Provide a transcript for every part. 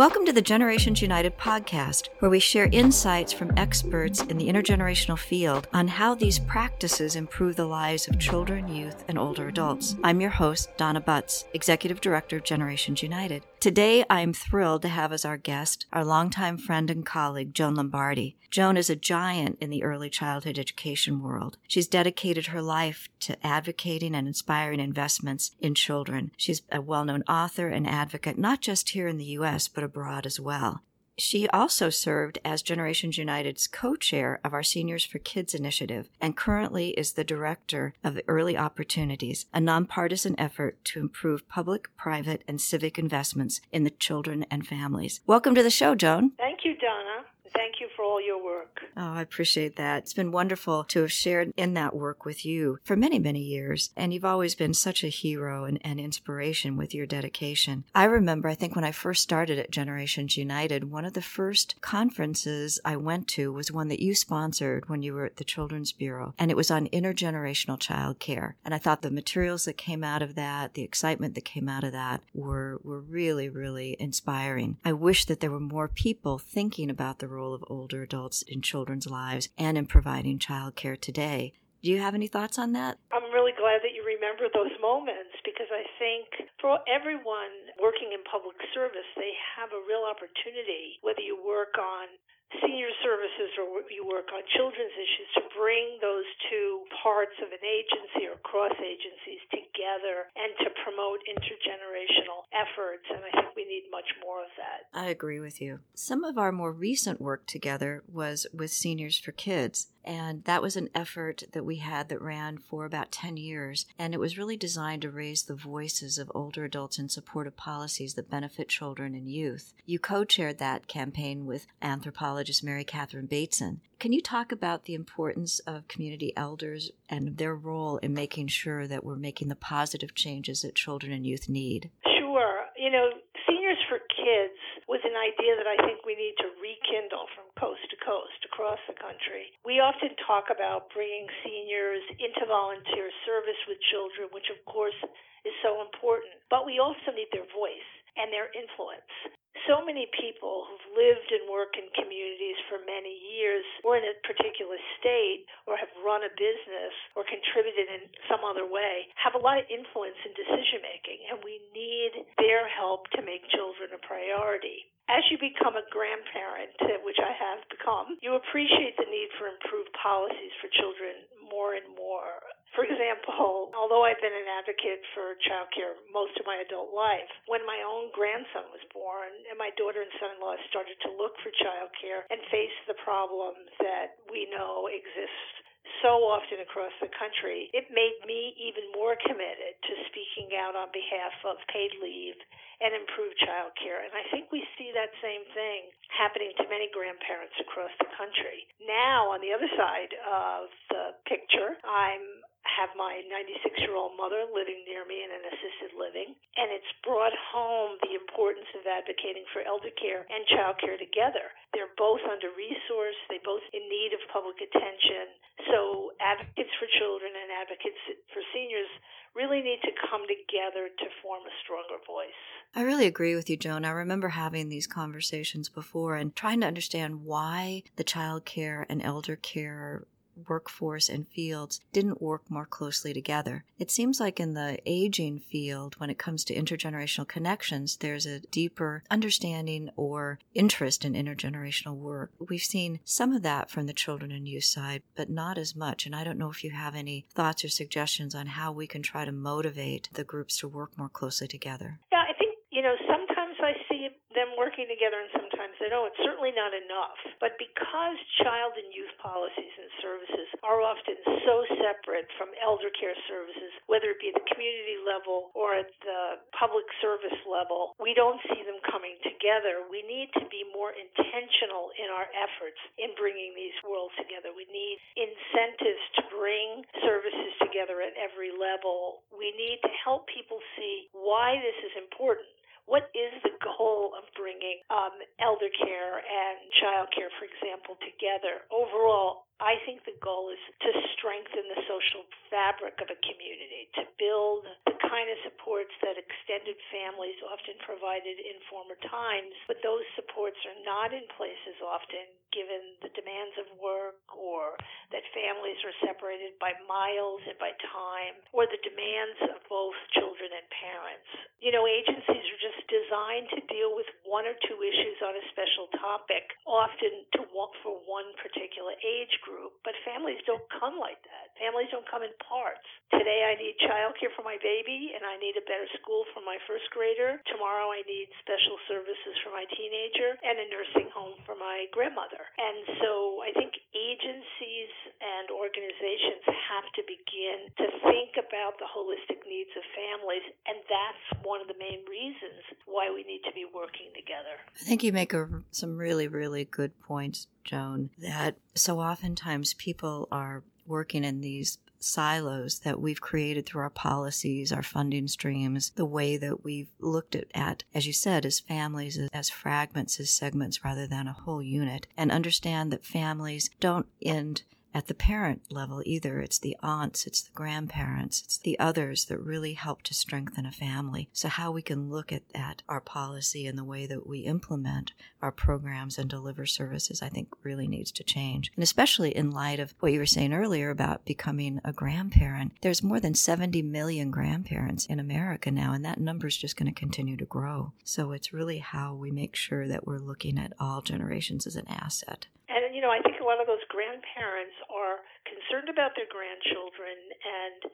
Welcome to the Generations United podcast, where we share insights from experts in the intergenerational field on how these practices improve the lives of children, youth, and older adults. I'm your host, Donna Butts, Executive Director of Generations United. Today, I am thrilled to have as our guest our longtime friend and colleague, Joan Lombardi. Joan is a giant in the early childhood education world. She's dedicated her life to advocating and inspiring investments in children. She's a well known author and advocate, not just here in the U.S., but abroad as well. She also served as Generations United's co chair of our Seniors for Kids initiative and currently is the director of Early Opportunities, a nonpartisan effort to improve public, private, and civic investments in the children and families. Welcome to the show, Joan. Thank you, Donna. Thank you for all your work. Oh, I appreciate that. It's been wonderful to have shared in that work with you for many, many years. And you've always been such a hero and, and inspiration with your dedication. I remember, I think when I first started at Generations United, one of the first conferences I went to was one that you sponsored when you were at the Children's Bureau. And it was on intergenerational child care. And I thought the materials that came out of that, the excitement that came out of that were, were really, really inspiring. I wish that there were more people thinking about the role role of older adults in children's lives and in providing childcare today. Do you have any thoughts on that? I'm really glad that you remember those moments because I think for everyone working in public service, they have a real opportunity, whether you work on senior services or you work on children's issues to bring those two parts of an agency or cross agencies together and to promote intergenerational efforts and I think we need much more of that. I agree with you. Some of our more recent work together was with Seniors for Kids and that was an effort that we had that ran for about 10 years. And it was really designed to raise the voices of older adults in support of policies that benefit children and youth. You co chaired that campaign with anthropologist Mary Catherine Bateson. Can you talk about the importance of community elders and their role in making sure that we're making the positive changes that children and youth need? Sure. You know, Seniors for Kids was an idea that I think we need to rekindle from coast to coast across the country. We often talk about bringing seniors into volunteer service with children, which of course is so important, but we also need their voice and their influence. So many people who've lived and worked in communities for many years or in a particular state or have run a business or contributed in some other way have a lot of influence in decision making, and we need their help to make children a priority. As you become a grandparent, which I have become, you appreciate the need for improved policies for children more and more. For example, although I've been an advocate for childcare most of my adult life, when my own grandson was born and my daughter and son in law started to look for childcare and face the problems that we know exist so often across the country, it made me even more committed to speaking out on behalf of paid leave and improved child care. And I think we see that same thing happening to many grandparents across the country. Now, on the other side of the picture, I'm have my 96 year old mother living near me in an assisted living, and it's brought home the importance of advocating for elder care and child care together. They're both under resourced, they're both in need of public attention. So advocates for children and advocates for seniors really need to come together to form a stronger voice. I really agree with you, Joan. I remember having these conversations before and trying to understand why the child care and elder care workforce and fields didn't work more closely together. It seems like in the aging field, when it comes to intergenerational connections, there's a deeper understanding or interest in intergenerational work. We've seen some of that from the children and youth side, but not as much. And I don't know if you have any thoughts or suggestions on how we can try to motivate the groups to work more closely together. Yeah, I think, you know, sometimes I see them working together and sometimes they don't. It's certainly not enough. But because child and youth policies and services are often so separate from elder care services, whether it be at the community level or at the public service level, we don't see them coming together. We need to be more intentional in our efforts in bringing these worlds together. We need incentives to bring services together at every level. We need to help people see why this is important what is the goal of bringing um, elder care and child care, for example, together? Overall, I think the goal is to strengthen the social fabric of a community, to build the kind of supports that extended families often provided in former times, but those supports are not in place as often given the demands of work or that families are separated by miles and by time or the demands of both children and parents. You know, agencies are just designed to deal with one or two issues on a special topic, often to for one particular age group, but families don't come like that. Families don't come in parts. Today I need childcare for my baby and I need a better school for my first grader. Tomorrow I need special services for my teenager and a nursing home for my grandmother. And so I think agencies and organizations have to begin to think about the holistic needs of families and that's one of the main reasons why we need to be working together. I think you make a, some really really good points, Joan, that so oftentimes people are working in these silos that we've created through our policies, our funding streams, the way that we've looked at, at, as you said, as families, as fragments, as segments rather than a whole unit, and understand that families don't end at the parent level either. It's the aunts, it's the grandparents, it's the others that really help to strengthen a family. So, how we can look at that, our policy and the way that we implement our programs and deliver services, I think really needs to change. And especially in light of what you were saying earlier about becoming a grandparent, there's more than 70 million grandparents in America now, and that number is just going to continue to grow. So, it's really how we make sure that we're looking at all generations as an asset. And, you know, I think lot of those grandparents are concerned about their grandchildren and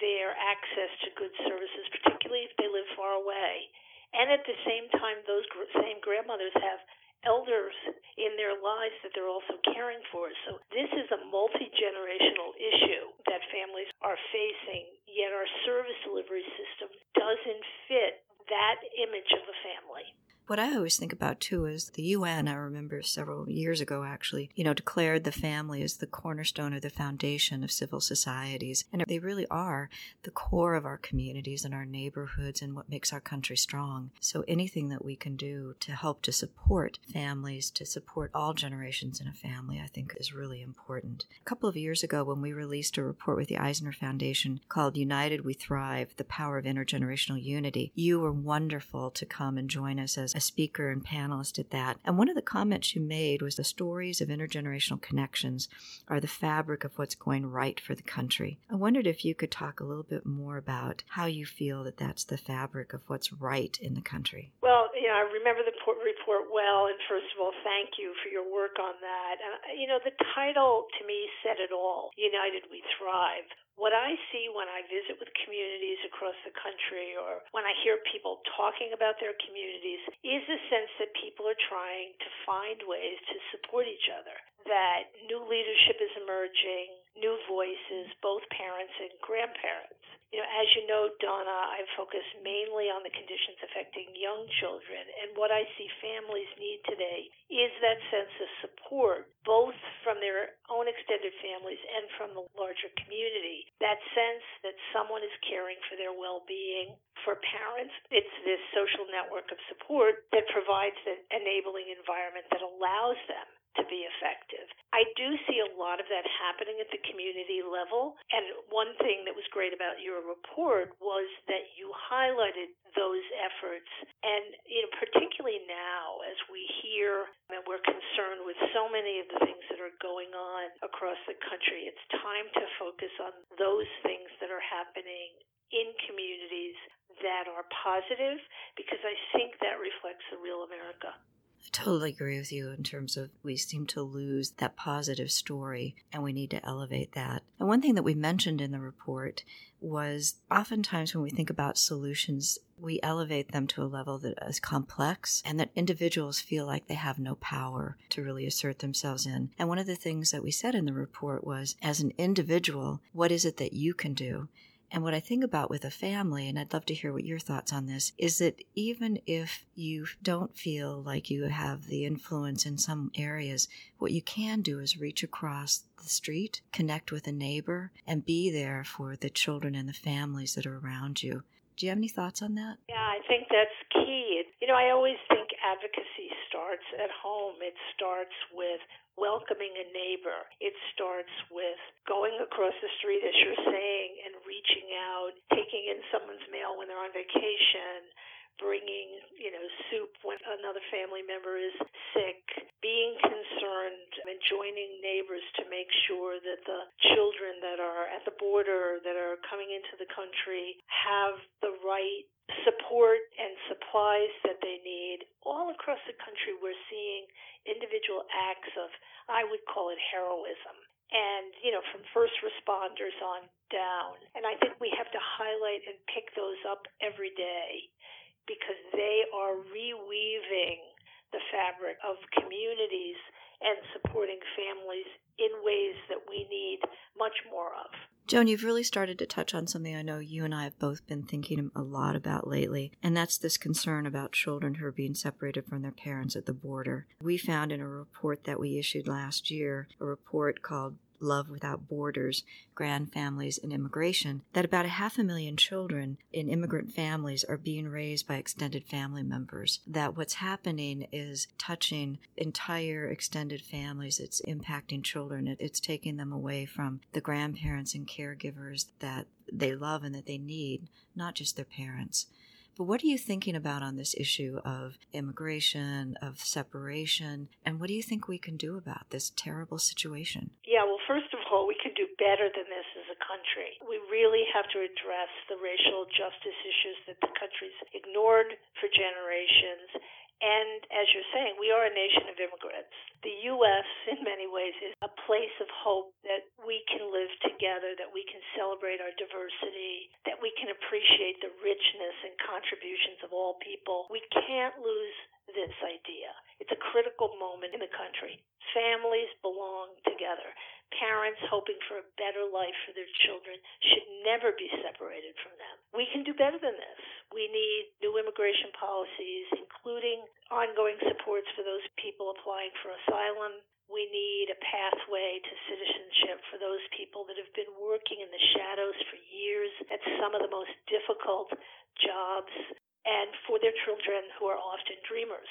their access to good services, particularly if they live far away. And at the same time, those gr- same grandmothers have elders in their lives that they're also caring for. So this is a multi generational issue that families are facing, yet our service delivery system doesn't fit that image of a family. What I always think about too is the UN, I remember several years ago actually, you know, declared the family as the cornerstone or the foundation of civil societies. And they really are the core of our communities and our neighborhoods and what makes our country strong. So anything that we can do to help to support families, to support all generations in a family, I think is really important. A couple of years ago, when we released a report with the Eisner Foundation called United We Thrive The Power of Intergenerational Unity, you were wonderful to come and join us as a speaker and panelist at that. And one of the comments you made was the stories of intergenerational connections are the fabric of what's going right for the country. I wondered if you could talk a little bit more about how you feel that that's the fabric of what's right in the country. Well, know, I remember the report well, and first of all, thank you for your work on that. And, you know, the title to me said it all United We Thrive. What I see when I visit with communities across the country or when I hear people talking about their communities is a sense that people are trying to find ways to support each other, that new leadership is emerging, new voices, both parents and grandparents. You know, as you know, Donna, I focus mainly on the conditions affecting young children, and what I see families need today is that sense of support, both from their own extended families and from the larger community. That sense that someone is caring for their well being. For parents, it's this social network of support that provides an enabling environment that allows them to be effective. I do see a lot of that happening at the community level. And one thing that was great about your report was that you highlighted those efforts. And, you know, particularly now as we hear and we're concerned with so many of the things that are going on across the country, it's time to focus on those things that are happening in communities that are positive because I think that reflects the real America. I totally agree with you in terms of we seem to lose that positive story and we need to elevate that. And one thing that we mentioned in the report was oftentimes when we think about solutions, we elevate them to a level that is complex and that individuals feel like they have no power to really assert themselves in. And one of the things that we said in the report was as an individual, what is it that you can do? And what I think about with a family, and I'd love to hear what your thoughts on this, is that even if you don't feel like you have the influence in some areas, what you can do is reach across the street, connect with a neighbor, and be there for the children and the families that are around you. Do you have any thoughts on that? Yeah, I think that's key. You know, I always think advocacy starts at home. It starts with welcoming a neighbor. It starts with going across the street, as you're saying, and reaching out, taking in someone's mail when they're on vacation, bringing, you know, soup when another family member is sick, being concerned and joining neighbors to make sure that the children that are at the border that are coming into the country have the right support and supplies that they need. All across the country we're seeing individual acts of I would call it heroism. And you know from first responders on down. And i think we have to highlight and pick those up every day because they are reweaving the fabric of communities and supporting families in ways that we need much more of. Joan, you've really started to touch on something I know you and I have both been thinking a lot about lately, and that's this concern about children who are being separated from their parents at the border. We found in a report that we issued last year, a report called Love Without Borders, Grand Families and Immigration, that about a half a million children in immigrant families are being raised by extended family members. That what's happening is touching entire extended families. It's impacting children. It's taking them away from the grandparents and caregivers that they love and that they need, not just their parents. But what are you thinking about on this issue of immigration, of separation, and what do you think we can do about this terrible situation? Yeah, well, first of all, we can do better than this as a country. We really have to address the racial justice issues that the country's ignored for generations and as you're saying, we are a nation of immigrants. The U.S., in many ways, is a place of hope that we can live together, that we can celebrate our diversity, that we can appreciate the richness and contributions of all people. We can't lose this idea. It's a critical moment in the country. Families belong together. Parents hoping for a better life for their children should never be separated from them. We can do better than this. We need new immigration policies, including ongoing supports for those people applying for asylum. We need a pathway to citizenship for those people that have been working in the shadows for years at some of the most difficult jobs and for their children who are often dreamers.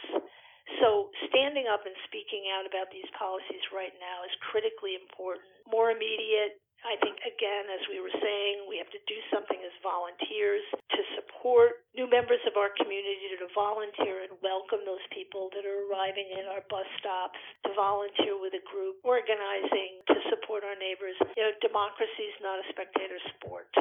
Standing up and speaking out about these policies right now is critically important. More immediate, I think, again, as we were saying, we have to do something as volunteers to support new members of our community to volunteer and welcome those people that are arriving at our bus stops, to volunteer with a group, organizing to support our neighbors. You know, democracy is not a spectator sport.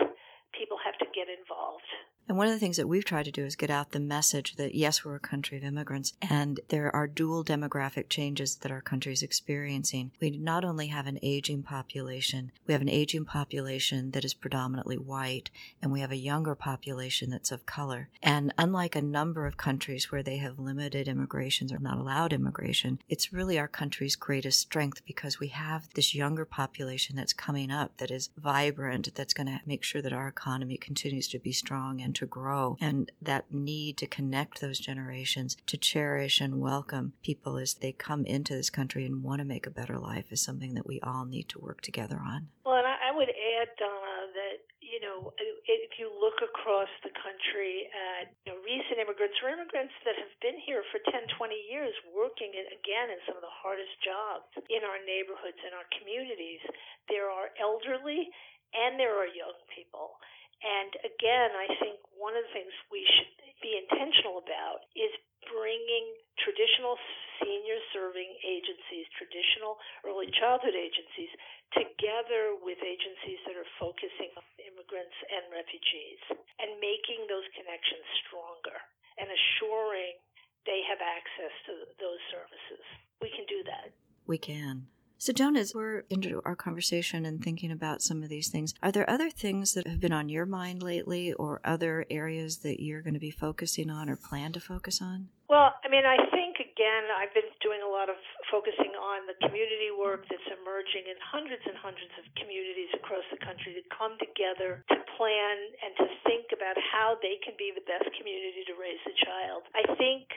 People have to get involved. And one of the things that we've tried to do is get out the message that yes, we're a country of immigrants and there are dual demographic changes that our country is experiencing. We not only have an aging population, we have an aging population that is predominantly white and we have a younger population that's of color. And unlike a number of countries where they have limited immigrations or not allowed immigration, it's really our country's greatest strength because we have this younger population that's coming up that is vibrant, that's going to make sure that our economy continues to be strong and to grow. And that need to connect those generations, to cherish and welcome people as they come into this country and want to make a better life is something that we all need to work together on. Well, and I would add, Donna, that you know, if you look across the country at you know, recent immigrants or immigrants that have been here for 10, 20 years working in, again in some of the hardest jobs in our neighborhoods and our communities, there are elderly and there are young people. And again, I think one of the things we should be intentional about is bringing traditional senior serving agencies, traditional early childhood agencies, together with agencies that are focusing on immigrants and refugees and making those connections stronger and assuring they have access to those services. We can do that. We can. So, Joan, as we're into our conversation and thinking about some of these things, are there other things that have been on your mind lately or other areas that you're going to be focusing on or plan to focus on? Well, I mean, I think, again, I've been doing a lot of focusing on the community work that's emerging in hundreds and hundreds of communities across the country to come together to plan and to think about how they can be the best community to raise a child. I think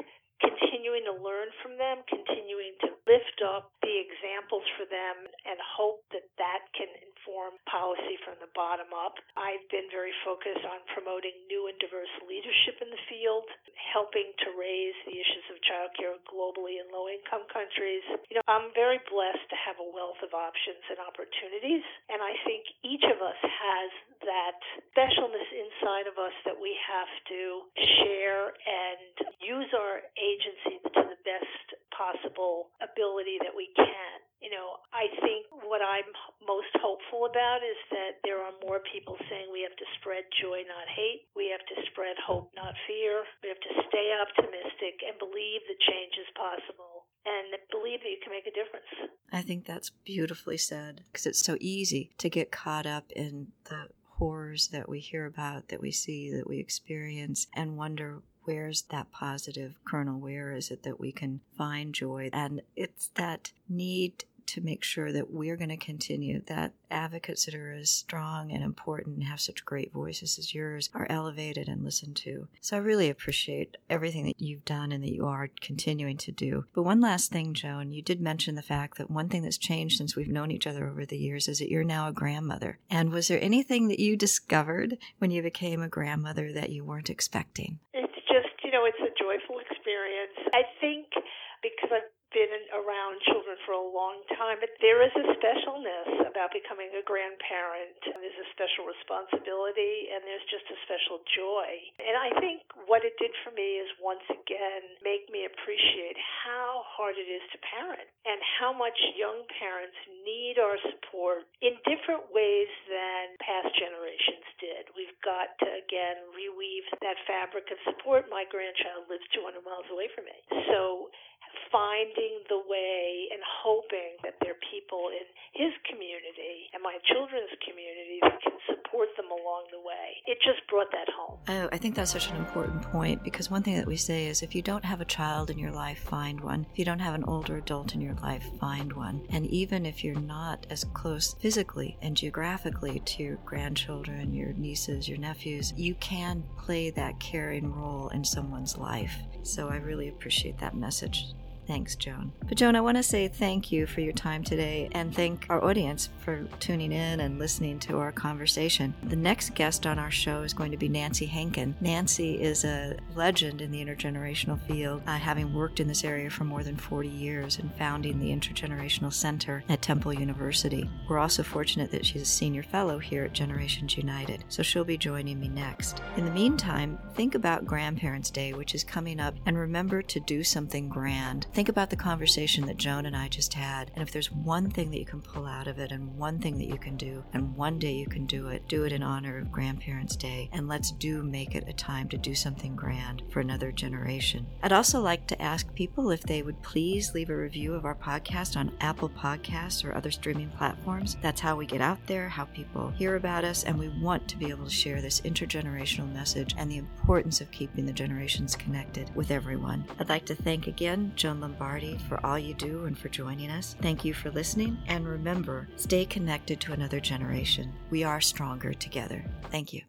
continuing to learn from them, continuing to lift up the examples for them, and hope that that can inform policy from the bottom up. I've been very focused on promoting new and diverse leadership in the field, helping to raise the issues of childcare globally in low income countries. You know, I'm very blessed to have a wealth of options and opportunities, and I think each of us has that specialness inside of us that we have to share and use our agency to the best possible ability that we can. You know, I think what I'm most hopeful about is that there are more people saying we have to spread joy, not hate. We have to spread hope, not fear. We have to stay optimistic and believe that change is possible and believe that you can make a difference. I think that's beautifully said because it's so easy to get caught up in the horrors that we hear about, that we see, that we experience, and wonder where's that positive kernel? Where is it that we can find joy? And it's that need to make sure that we're going to continue that advocates that are as strong and important and have such great voices as yours are elevated and listened to. So I really appreciate everything that you've done and that you are continuing to do. But one last thing, Joan, you did mention the fact that one thing that's changed since we've known each other over the years is that you're now a grandmother. And was there anything that you discovered when you became a grandmother that you weren't expecting? It's just, you know, it's a joyful experience. I think because I've been around children for a long time, but there is a specialness about becoming a grandparent. There's a special responsibility and there's just a special joy. And I think what it did for me is once again make me appreciate how hard it is to parent and how much young parents need our support in different ways than past generations did. We've got to again reweave that fabric of support. My grandchild lives 200 miles away from me. So finding the way and hoping that there are people in his community and my children's community that can support them along the way. It just brought that home. Oh, I think that's such an important point because one thing that we say is if you don't have a child in your life, find one. If you don't have an older adult in your life, find one. And even if you're not as close physically and geographically to your grandchildren, your nieces, your nephews, you can play that caring role in someone's life. So I really appreciate that message. Thanks, Joan. But, Joan, I want to say thank you for your time today and thank our audience for tuning in and listening to our conversation. The next guest on our show is going to be Nancy Henkin. Nancy is a legend in the intergenerational field, uh, having worked in this area for more than 40 years and founding the Intergenerational Center at Temple University. We're also fortunate that she's a senior fellow here at Generations United, so she'll be joining me next. In the meantime, think about Grandparents' Day, which is coming up, and remember to do something grand. Think about the conversation that Joan and I just had, and if there's one thing that you can pull out of it, and one thing that you can do, and one day you can do it, do it in honor of Grandparents' Day, and let's do make it a time to do something grand for another generation. I'd also like to ask people if they would please leave a review of our podcast on Apple Podcasts or other streaming platforms. That's how we get out there, how people hear about us, and we want to be able to share this intergenerational message and the importance of keeping the generations connected with everyone. I'd like to thank again Joan Lombardi for all you do and for joining us. Thank you for listening. And remember, stay connected to another generation. We are stronger together. Thank you.